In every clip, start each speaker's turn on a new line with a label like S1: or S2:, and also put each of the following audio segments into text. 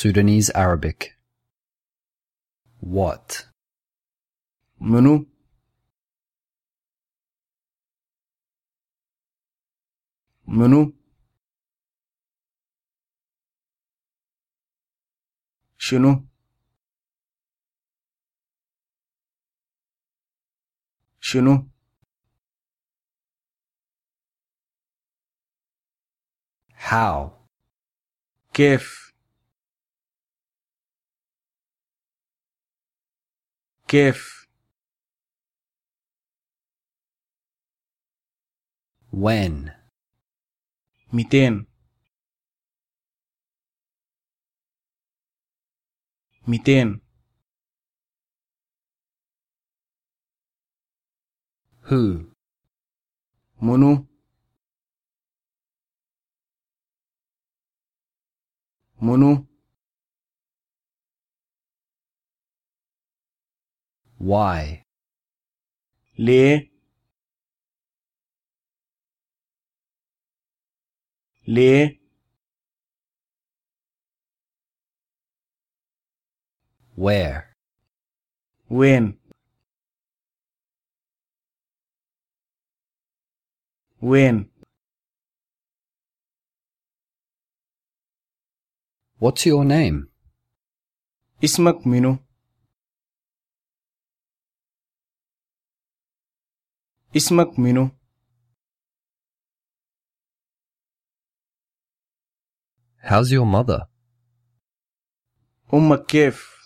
S1: Sudanese Arabic. What?
S2: Munu? Munu? Shunu. Shunu.
S1: How?
S2: Kif? كيف
S1: When?
S2: ميتين ميتين
S1: Who?
S2: منو منو
S1: Why?
S2: ليه ليه
S1: Where?
S2: وين وين
S1: What's your name?
S2: اسمك منو اسمك منو
S1: How's your mother?
S2: أمك كيف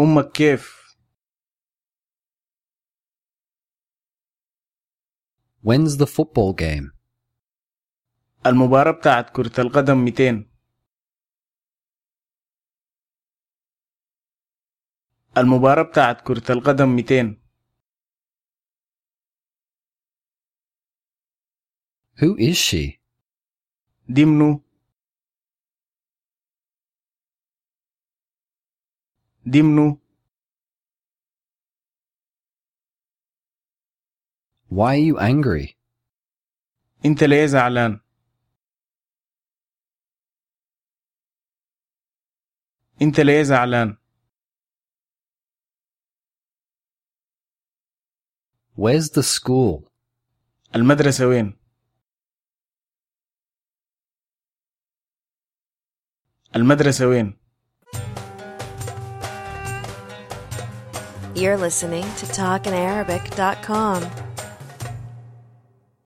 S2: أمك كيف
S1: When's the football game?
S2: المباراة بتاعت كرة القدم 200 المباراة بتاعت كرة القدم 200
S1: Who is she?
S2: دي منو؟ دي منو؟
S1: Why are you angry?
S2: انت ليه زعلان؟ انت ليه زعلان؟
S1: Where's the school?
S2: المدرسة وين المدرسة وين
S3: You're listening to TalkinArabic.com.